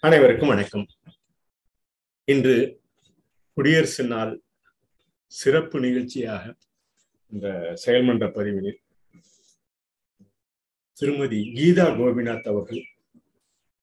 அனைவருக்கும் வணக்கம். இன்று குடியரசு நாள் சிறப்பு நிகழ்ச்சியாக இந்த செயல்மன்ற பதிவினில் திருமதி கீதா கோபிநாத் அவர்கள்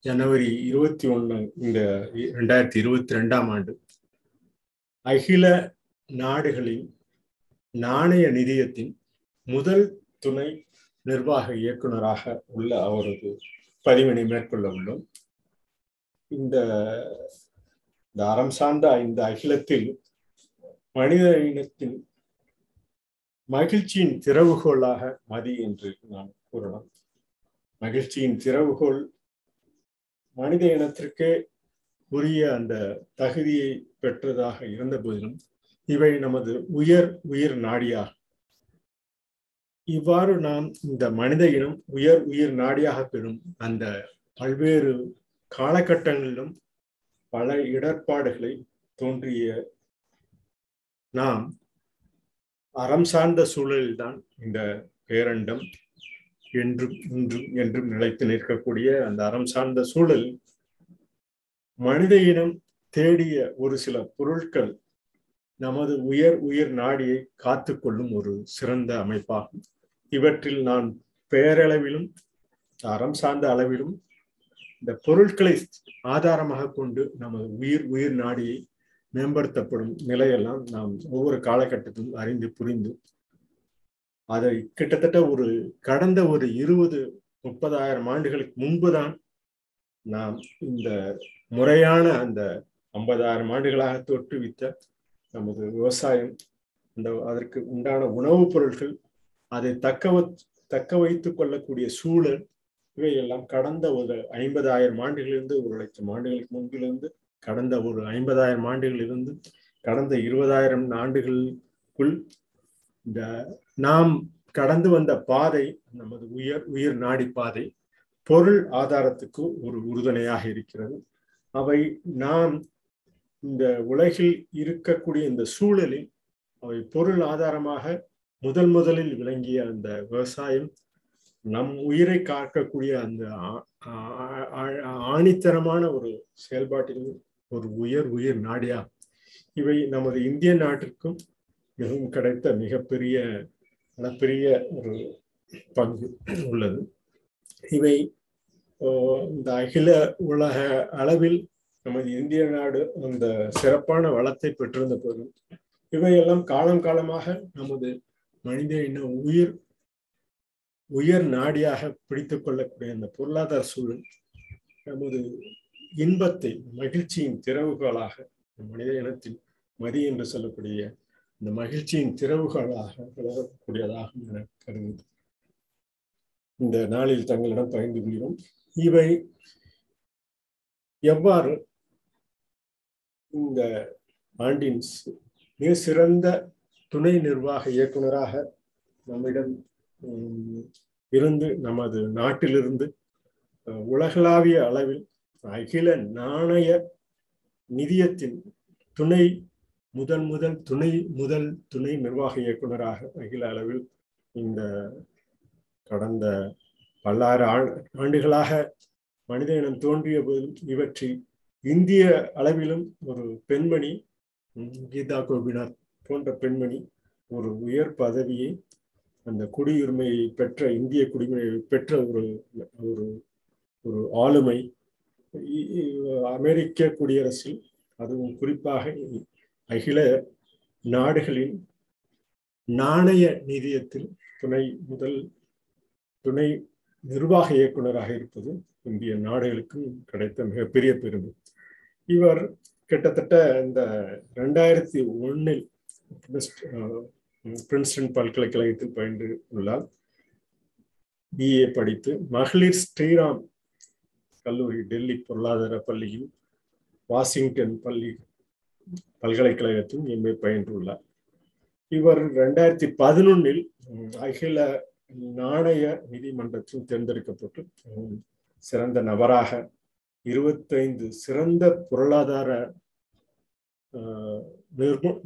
ஜனவரி இருபத்தி ஒண்ணு இந்த ரெண்டாயிரத்தி இருபத்தி ரெண்டாம் ஆண்டு அகில நாடுகளின் நாணய நிதியத்தின் முதல் துணை நிர்வாக இயக்குநராக உள்ள அவரது பதிவினை மேற்கொள்ள உள்ளோம். இந்த இந்த அறம் சார்ந்த இந்த அகிலத்தில் மனித இனத்தின் மகிழ்ச்சியின் திறவுகோளாக மதி என்று நாம் கூறலாம் மகிழ்ச்சியின் திறவுகோள் மனித இனத்திற்கே உரிய அந்த தகுதியை பெற்றதாக இருந்த போதிலும் இவை நமது உயர் உயிர் நாடியாக. இவ்வாறு நாம் இந்த மனித இனம் உயர் உயிர் நாடியாக பெறும் அந்த பல்வேறு காலகட்டங்களிலும் பல இடர்பாடுகளை தோன்றிய நாம் அறம் சார்ந்த சூழலில்தான் இந்த பேரண்டம் என்றும் இன்றும் என்றும் நிலைத்து நிற்கக்கூடிய அந்த அறம் சார்ந்த சூழல் மனித இனம் தேடிய ஒரு சில பொருட்கள் நமது உயர் உயிர் நாடியை காத்து கொள்ளும் ஒரு சிறந்த அமைப்பாகும். இவற்றில் நான் பெயரளவிலும் அறம் சார்ந்த அளவிலும் இந்த பொருட்களை ஆதாரமாக கொண்டு நமது உயிர் உயிர் நாடியை மேம்படுத்தப்படும் நிலையெல்லாம் நாம் ஒவ்வொரு காலகட்டத்திலும் அறிந்து புரிந்து அதை கிட்டத்தட்ட ஒரு கடந்த ஒரு இருபது முப்பதாயிரம் ஆண்டுகளுக்கு முன்புதான் நாம் இந்த முறையான அந்த ஐம்பதாயிரம் ஆண்டுகளாக தோற்றுவித்த நமது விவசாயம் அந்த அதற்கு உண்டான உணவுப் பொருட்கள் அதை தக்க தக்க வைத்துக் கொள்ளக்கூடிய சூழல் இவையெல்லாம் கடந்த ஒரு ஐம்பதாயிரம் ஆண்டுகளிலிருந்து ஒரு லட்சம் ஆண்டுகளுக்கு முன்பிலிருந்து கடந்த ஒரு ஐம்பதாயிரம் ஆண்டுகளிலிருந்து கடந்த இருபதாயிரம் ஆண்டுகளுக்குள் இந்த நாம் கடந்து வந்த பாதை நமது உயர் உயிர் நாடி பாதை பொருள் ஆதாரத்துக்கு ஒரு உறுதுணையாக இருக்கிறது. அவை நாம் இந்த உலகில் இருக்கக்கூடிய இந்த சூழலில் அவை பொருள் ஆதாரமாக முதல் முதலில் விளங்கிய அந்த விவசாயம் நம் உயிரை காக்கக்கூடிய அந்த ஆணித்தரமான ஒரு செயல்பாட்டில் ஒரு உயர் உயிர் நாடியா? இவை நமது இந்திய நாட்டிற்கும் மிகவும் கிடைத்த மிகப்பெரிய அளப்பெரிய ஒரு பங்கு உள்ளது. இவை இந்த அகில உலக அளவில் நமது இந்திய நாடு அந்த சிறப்பான வளத்தை பெற்றிருந்த போதும் இவையெல்லாம் காலம் காலமாக நமது மனித இன உயிர் உயர் நாடியாக பிடித்து கொள்ளக்கூடிய அந்த பொருளாதார சூழல் நமது இன்பத்தை மகிழ்ச்சியின் திறவுகளாக மனித இனத்தின் மதி என்று சொல்லக்கூடிய இந்த மகிழ்ச்சியின் திறவுகளாக வளரக்கூடியதாகும் என கருது இந்த நாளில் தங்களிடம் பகிர்ந்து கொள்கிறோம். இவை எவ்வாறு இந்த ஆண்டின் மிக சிறந்த துணை நிர்வாக இயக்குநராக நம்மிடம் இருந்து நமது நாட்டிலிருந்து உலகளாவிய அளவில் அகில நாணய நிதியத்தின் துணை முதல் முதல் துணை முதல் துணை நிர்வாக இயக்குநராக அகில அளவில் இந்த கடந்த பல்லாறு ஆண்டுகளாக மனித இனம் தோன்றிய போதும் இவற்றை இந்திய அளவிலும் ஒரு பெண்மணி கீதா கோபிநாத் போன்ற பெண்மணி ஒரு உயர் பதவியை அந்த குடியுரிமையை பெற்ற இந்திய குடியுரிமை பெற்ற ஒரு ஒரு ஒரு ஆளுமை அமெரிக்க குடியரசில் அதுவும் குறிப்பாக அகில நாடுகளின் நாணய நிதியத்தில் துணை முதல் துணை நிர்வாக இயக்குநராக இருப்பது இந்திய நாடுகளுக்கும் கிடைத்த மிகப்பெரிய பெருமை. இவர் கிட்டத்தட்ட இந்த ரெண்டாயிரத்தி ஒன்னில் பிரின்ஸ்டன் பல்கலைக்கழகத்தில் பயின்று உள்ளார். பிஏ படித்து மகளிர் ஸ்ரீராம் கல்லூரி டெல்லி பொருளாதார பள்ளியில் வாஷிங்டன் பள்ளி பல்கலைக்கழகத்தில் எம்ஏ பயின்றுள்ளார் இவர் ரெண்டாயிரத்தி பதினொன்னில் அகில நாணய நீதிமன்றத்தில் தேர்ந்தெடுக்கப்பட்டு சிறந்த நபராக இருபத்தைந்து சிறந்த பொருளாதார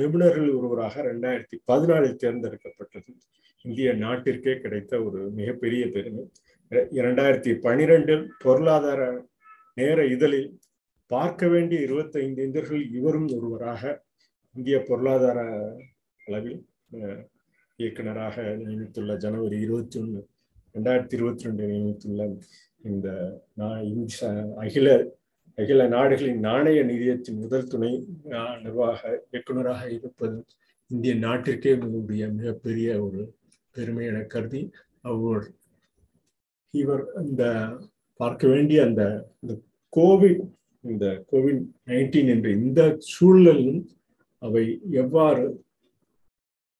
நிபுணர்கள் ஒருவராக ரெண்டாயிரத்தி பதினாலில் தேர்ந்தெடுக்கப்பட்டது. இந்திய நாட்டிற்கே கிடைத்த ஒரு மிகப்பெரிய பெருமை. இரண்டாயிரத்தி பனிரெண்டில் பொருளாதார நேர இதழில் பார்க்க வேண்டிய இருபத்தைந்து இந்தியர்கள் இவரும் ஒருவராக இந்திய பொருளாதார அளவில் இயக்குனராக நியமித்துள்ள ஜனவரி இருபத்தி ஒன்று ரெண்டாயிரத்தி இருபத்தி ரெண்டு நியமித்துள்ள இந்த அகில அகில நாடுகளின் நாணய நிதியத்தின் முதல் துணை நிர்வாக இயக்குநராக இருப்பது இந்திய நாட்டிற்கே உங்களுடைய மிகப்பெரிய ஒரு பெருமை என கருதி அவர் இவர் இந்த பார்க்க வேண்டிய அந்த இந்த கோவிட் இந்த கோவிட் நைன்டீன் என்ற இந்த சூழலிலும் அவை எவ்வாறு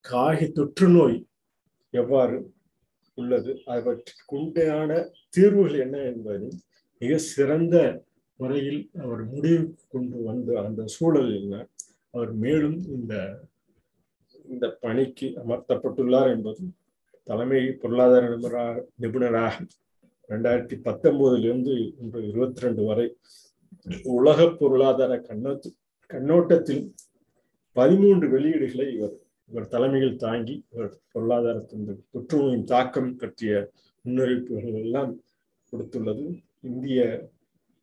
காகி தொற்று நோய் எவ்வாறு உள்ளது அவற்றுக்குண்டான தீர்வுகள் என்ன என்பதை மிக சிறந்த முறையில் அவர் முடிவு கொண்டு வந்த அந்த சூழலில் அவர் மேலும் இந்த இந்த பணிக்கு அமர்த்தப்பட்டுள்ளார் என்பது தலைமை பொருளாதார நிபுணராக நிபுணராக ரெண்டாயிரத்தி பத்தொன்பதிலிருந்து இன்று இருபத்தி ரெண்டு வரை உலக பொருளாதார கண்ணோட்டு கண்ணோட்டத்தில் பதிமூன்று வெளியீடுகளை இவர் இவர் தலைமையில் தாங்கி இவர் பொருளாதாரத்தின் தொற்றுநோயின் தாக்கம் பற்றிய முன்னறிவிப்புகள் எல்லாம் கொடுத்துள்ளது. இந்திய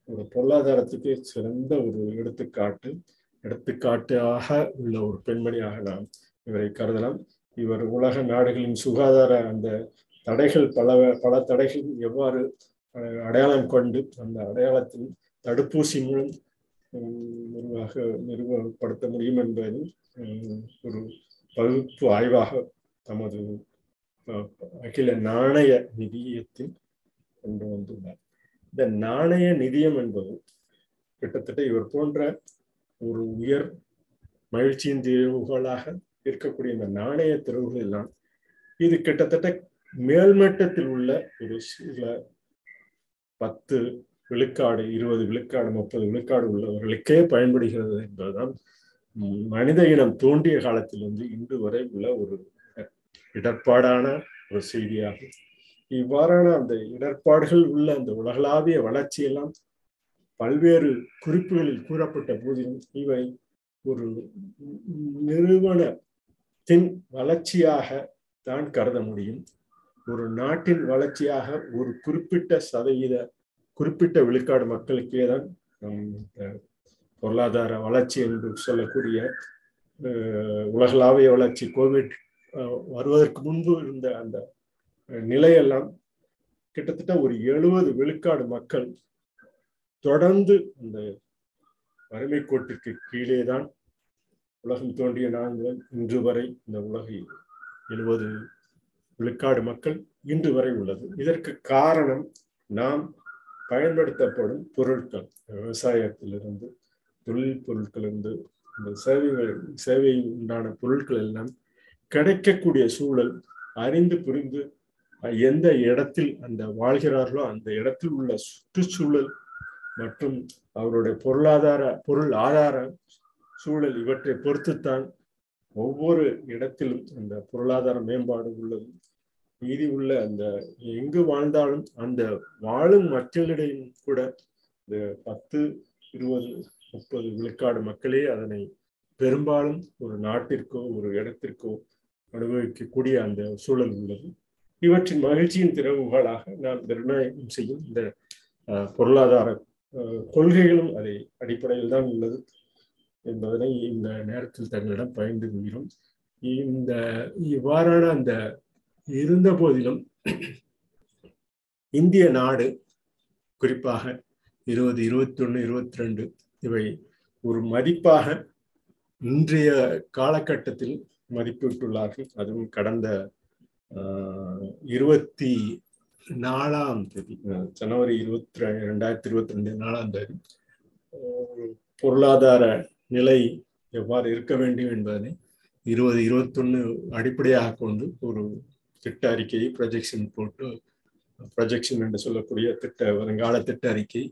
ஒரு பொருளாதாரத்துக்கு சிறந்த ஒரு எடுத்துக்காட்டு எடுத்துக்காட்டாக உள்ள ஒரு பெண்மணியாக நாம் இவரை கருதலாம். இவர் உலக நாடுகளின் சுகாதார அந்த தடைகள் பல பல தடைகள் எவ்வாறு அடையாளம் கொண்டு அந்த அடையாளத்தில் தடுப்பூசி மூலம் நிர்வாக நிறுவப்படுத்த முடியும் என்பது ஒரு பகுப்பு ஆய்வாக தமது அகில நாணய நிதியத்தில் கொண்டு வந்துள்ளார். இந்த நாணய நிதியம் என்பது கிட்டத்தட்ட இவர் போன்ற ஒரு உயர் மகிழ்ச்சியின் தீர்வுகளாக இருக்கக்கூடிய இந்த நாணய திறவுகள் எல்லாம் இது கிட்டத்தட்ட மேல்மட்டத்தில் உள்ள ஒரு சில பத்து விழுக்காடு இருபது விழுக்காடு முப்பது விழுக்காடு உள்ளவர்களுக்கே பயன்படுகிறது என்பதுதான் மனித இனம் தோன்றிய காலத்திலிருந்து இன்று வரை உள்ள ஒரு இடர்பாடான ஒரு செய்தியாகும். இவ்வாறான அந்த இடர்பாடுகள் உள்ள அந்த உலகளாவிய வளர்ச்சியெல்லாம் பல்வேறு குறிப்புகளில் கூறப்பட்ட போதிலும் இவை ஒரு நிறுவனத்தின் வளர்ச்சியாக தான் கருத முடியும். ஒரு நாட்டின் வளர்ச்சியாக ஒரு குறிப்பிட்ட சதவீத குறிப்பிட்ட விழுக்காடு மக்களுக்கே தான் பொருளாதார வளர்ச்சி என்று சொல்லக்கூடிய உலகளாவிய வளர்ச்சி கோவிட் வருவதற்கு முன்பு இருந்த அந்த நிலையெல்லாம் கிட்டத்தட்ட ஒரு எழுபது விழுக்காடு மக்கள் தொடர்ந்து அந்த வறுமை கோட்டிற்கு கீழே தான் உலகம் தோன்றிய நாங்கள் இன்று வரை இந்த உலகை எழுபது விழுக்காடு மக்கள் இன்று வரை உள்ளது. இதற்கு காரணம் நாம் பயன்படுத்தப்படும் பொருட்கள். விவசாயத்திலிருந்து தொழில் பொருட்களிலிருந்து இந்த சேவைகள் சேவை உண்டான பொருட்கள் எல்லாம் கிடைக்கக்கூடிய சூழல் அறிந்து புரிந்து எந்த இடத்தில் அந்த வாழ்கிறார்களோ அந்த இடத்தில் உள்ள சுற்றுச்சூழல் மற்றும் அவருடைய பொருளாதார பொருள் ஆதார சூழல் இவற்றை பொறுத்துத்தான் ஒவ்வொரு இடத்திலும் அந்த பொருளாதார மேம்பாடு உள்ளது. மீதி உள்ள அந்த எங்கு வாழ்ந்தாலும் அந்த வாழும் மக்களிடையும் கூட இந்த பத்து இருபது முப்பது விழுக்காடு மக்களே அதனை பெரும்பாலும் ஒரு நாட்டிற்கோ ஒரு இடத்திற்கோ அனுபவிக்கக்கூடிய அந்த சூழல் உள்ளது. இவற்றின் மகிழ்ச்சியின் திறவுகளாக நாம் நிர்ணயம் செய்யும் இந்த பொருளாதார கொள்கைகளும் அதை அடிப்படையில் தான் உள்ளது என்பதனை இந்த நேரத்தில் தங்களிடம் பகிர்ந்து கொள்கிறோம். இந்த இவ்வாறான அந்த இருந்த போதிலும் இந்திய நாடு குறிப்பாக இருபது இருபத்தி ஒன்று இருபத்தி ரெண்டு இவை ஒரு மதிப்பாக இன்றைய காலகட்டத்தில் மதிப்பிட்டுள்ளார்கள். அதுவும் கடந்த இருபத்தி நாலாம் தேதி ஜனவரி இருபத்தி ரெண்டாயிரத்தி இருபத்தி ரெண்டு நாலாம் தேதி பொருளாதார நிலை எவ்வாறு இருக்க வேண்டும் என்பதனை இருபது இருபத்தொன்னு அடிப்படையாக கொண்டு ஒரு திட்ட அறிக்கையை ப்ரொஜெக்ஷன் போட்டு ப்ரொஜெக்ஷன் என்று சொல்லக்கூடிய திட்ட வருங்கால திட்ட அறிக்கை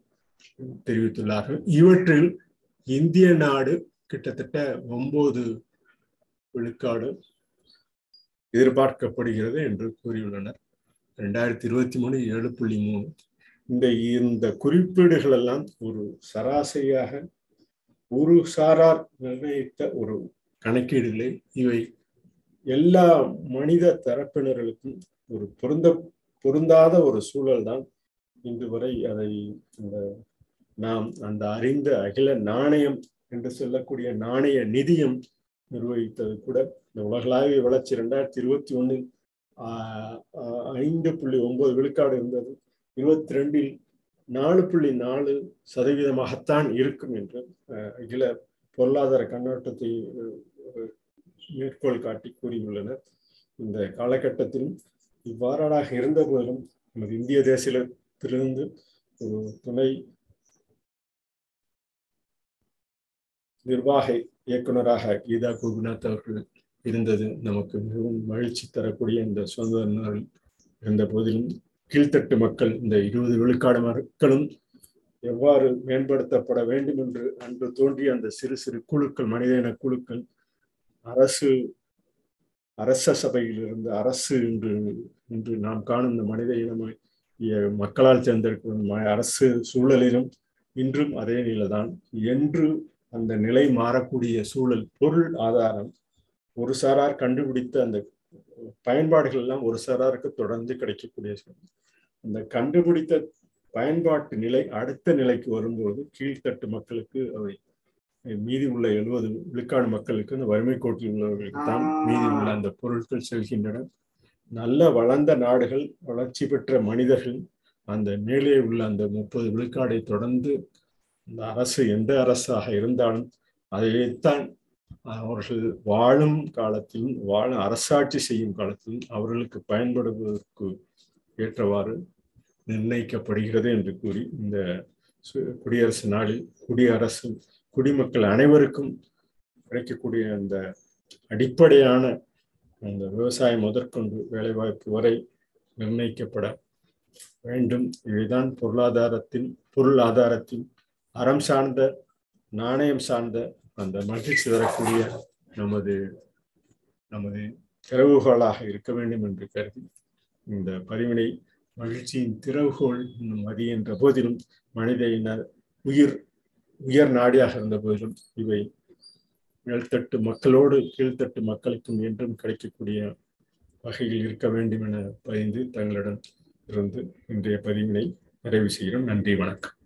தெரிவித்துள்ளார்கள். இவற்றில் இந்திய நாடு கிட்டத்தட்ட ஒன்பது விழுக்காடு எதிர்பார்க்கப்படுகிறது என்று கூறியுள்ளனர். ரெண்டாயிரத்தி இருபத்தி மூணு ஏழு புள்ளி மூணு. இந்த இந்த குறிப்பீடுகள் எல்லாம் ஒரு சராசரியாக ஒரு சாரார் நிர்ணயித்த ஒரு கணக்கீடுகளை. இவை எல்லா மனித தரப்பினர்களுக்கும் ஒரு பொருந்த பொருந்தாத ஒரு சூழல் தான் இன்று வரை அதை இந்த நாம் அந்த அறிந்த அகில நாணயம் என்று சொல்லக்கூடிய நாணய நிதியம் நிர்வகித்தது கூட இந்த உலகளாவிய வளர்ச்சி ரெண்டாயிரத்தி இருபத்தி ஒன்றில் ஐந்து புள்ளி ஒன்பது விழுக்காடு இருந்தது. இருபத்தி ரெண்டில் நாலு புள்ளி நாலு சதவீதமாகத்தான் இருக்கும் என்று அகில பொருளாதார கண்ணோட்டத்தை மேற்கோள் காட்டி கூறியுள்ளனர். இந்த காலகட்டத்திலும் இவ்வாறாக இருந்த போதிலும் நமது இந்திய தேசியத்திலிருந்து ஒரு துணை நிர்வாக இயக்குநராக கீதா கோபிநாத் அவர்கள் இருந்தது. நமக்கு மிகவும் மகிழ்ச்சி தரக்கூடிய இந்த சுதந்திர நாள் இருந்த போதிலும் கீழ்த்தட்டு மக்கள் இந்த இருபது விழுக்காடு மக்களும் எவ்வாறு மேம்படுத்தப்பட வேண்டும் என்று அன்று தோன்றிய அந்த சிறு சிறு குழுக்கள் மனிதன குழுக்கள் அரசு அரச சபையில் இருந்து அரசு என்று இன்று நாம் காணும் இந்த மனித இனமாய் மக்களால் தேர்ந்தெடுக்கும் அரசு சூழலிலும் இன்றும் அதே நிலைதான். என்று அந்த நிலை மாறக்கூடிய சூழல் பொருள் ஆதாரம் ஒரு சாரார் கண்டுபிடித்த அந்த பயன்பாடுகள் எல்லாம் ஒரு சாராருக்கு தொடர்ந்து கிடைக்கக்கூடிய அந்த கண்டுபிடித்த பயன்பாட்டு நிலை அடுத்த நிலைக்கு வரும்போது கீழ்த்தட்டு மக்களுக்கு அவை மீதி உள்ள எழுபது விழுக்காடு மக்களுக்கு இந்த வறுமை கோட்டில் உள்ளவர்களுக்கு தான் மீதி உள்ள அந்த பொருட்கள் செல்கின்றன. நல்ல வளர்ந்த நாடுகள் வளர்ச்சி பெற்ற மனிதர்கள் அந்த மேலே உள்ள அந்த முப்பது விழுக்காடை தொடர்ந்து இந்த அரசு எந்த அரசாக இருந்தாலும் அதைத்தான் அவர்கள் வாழும் காலத்திலும் வாழ அரசாட்சி செய்யும் காலத்திலும் அவர்களுக்கு பயன்படுவதற்கு ஏற்றவாறு நிர்ணயிக்கப்படுகிறது என்று கூறி இந்த குடியரசு நாளில் குடியரசு குடிமக்கள் அனைவருக்கும் கிடைக்கக்கூடிய அந்த அடிப்படையான அந்த விவசாயம் முதற்கொண்டு வேலைவாய்ப்பு வரை நிர்ணயிக்கப்பட வேண்டும். இவைதான் பொருளாதாரத்தின் பொருள் ஆதாரத்தின் அறம் சார்ந்த நாணயம் சார்ந்த அந்த மகிழ்ச்சி தரக்கூடிய நமது நமது திறவுகோளாக இருக்க வேண்டும் என்று கருதி இந்த பரிவினை மகிழ்ச்சியின் திறவுகோள் மதி என்ற போதிலும் மனித இன உயிர் உயர் நாடியாக இருந்த போதிலும் இவை மேல்தட்டு மக்களோடு கீழ்த்தட்டு மக்களுக்கும் என்றும் கிடைக்கக்கூடிய வகையில் இருக்க வேண்டும் என பதிந்து தங்களிடம் இருந்து இன்றைய பதிவினை நிறைவு செய்கிறோம். நன்றி வணக்கம்.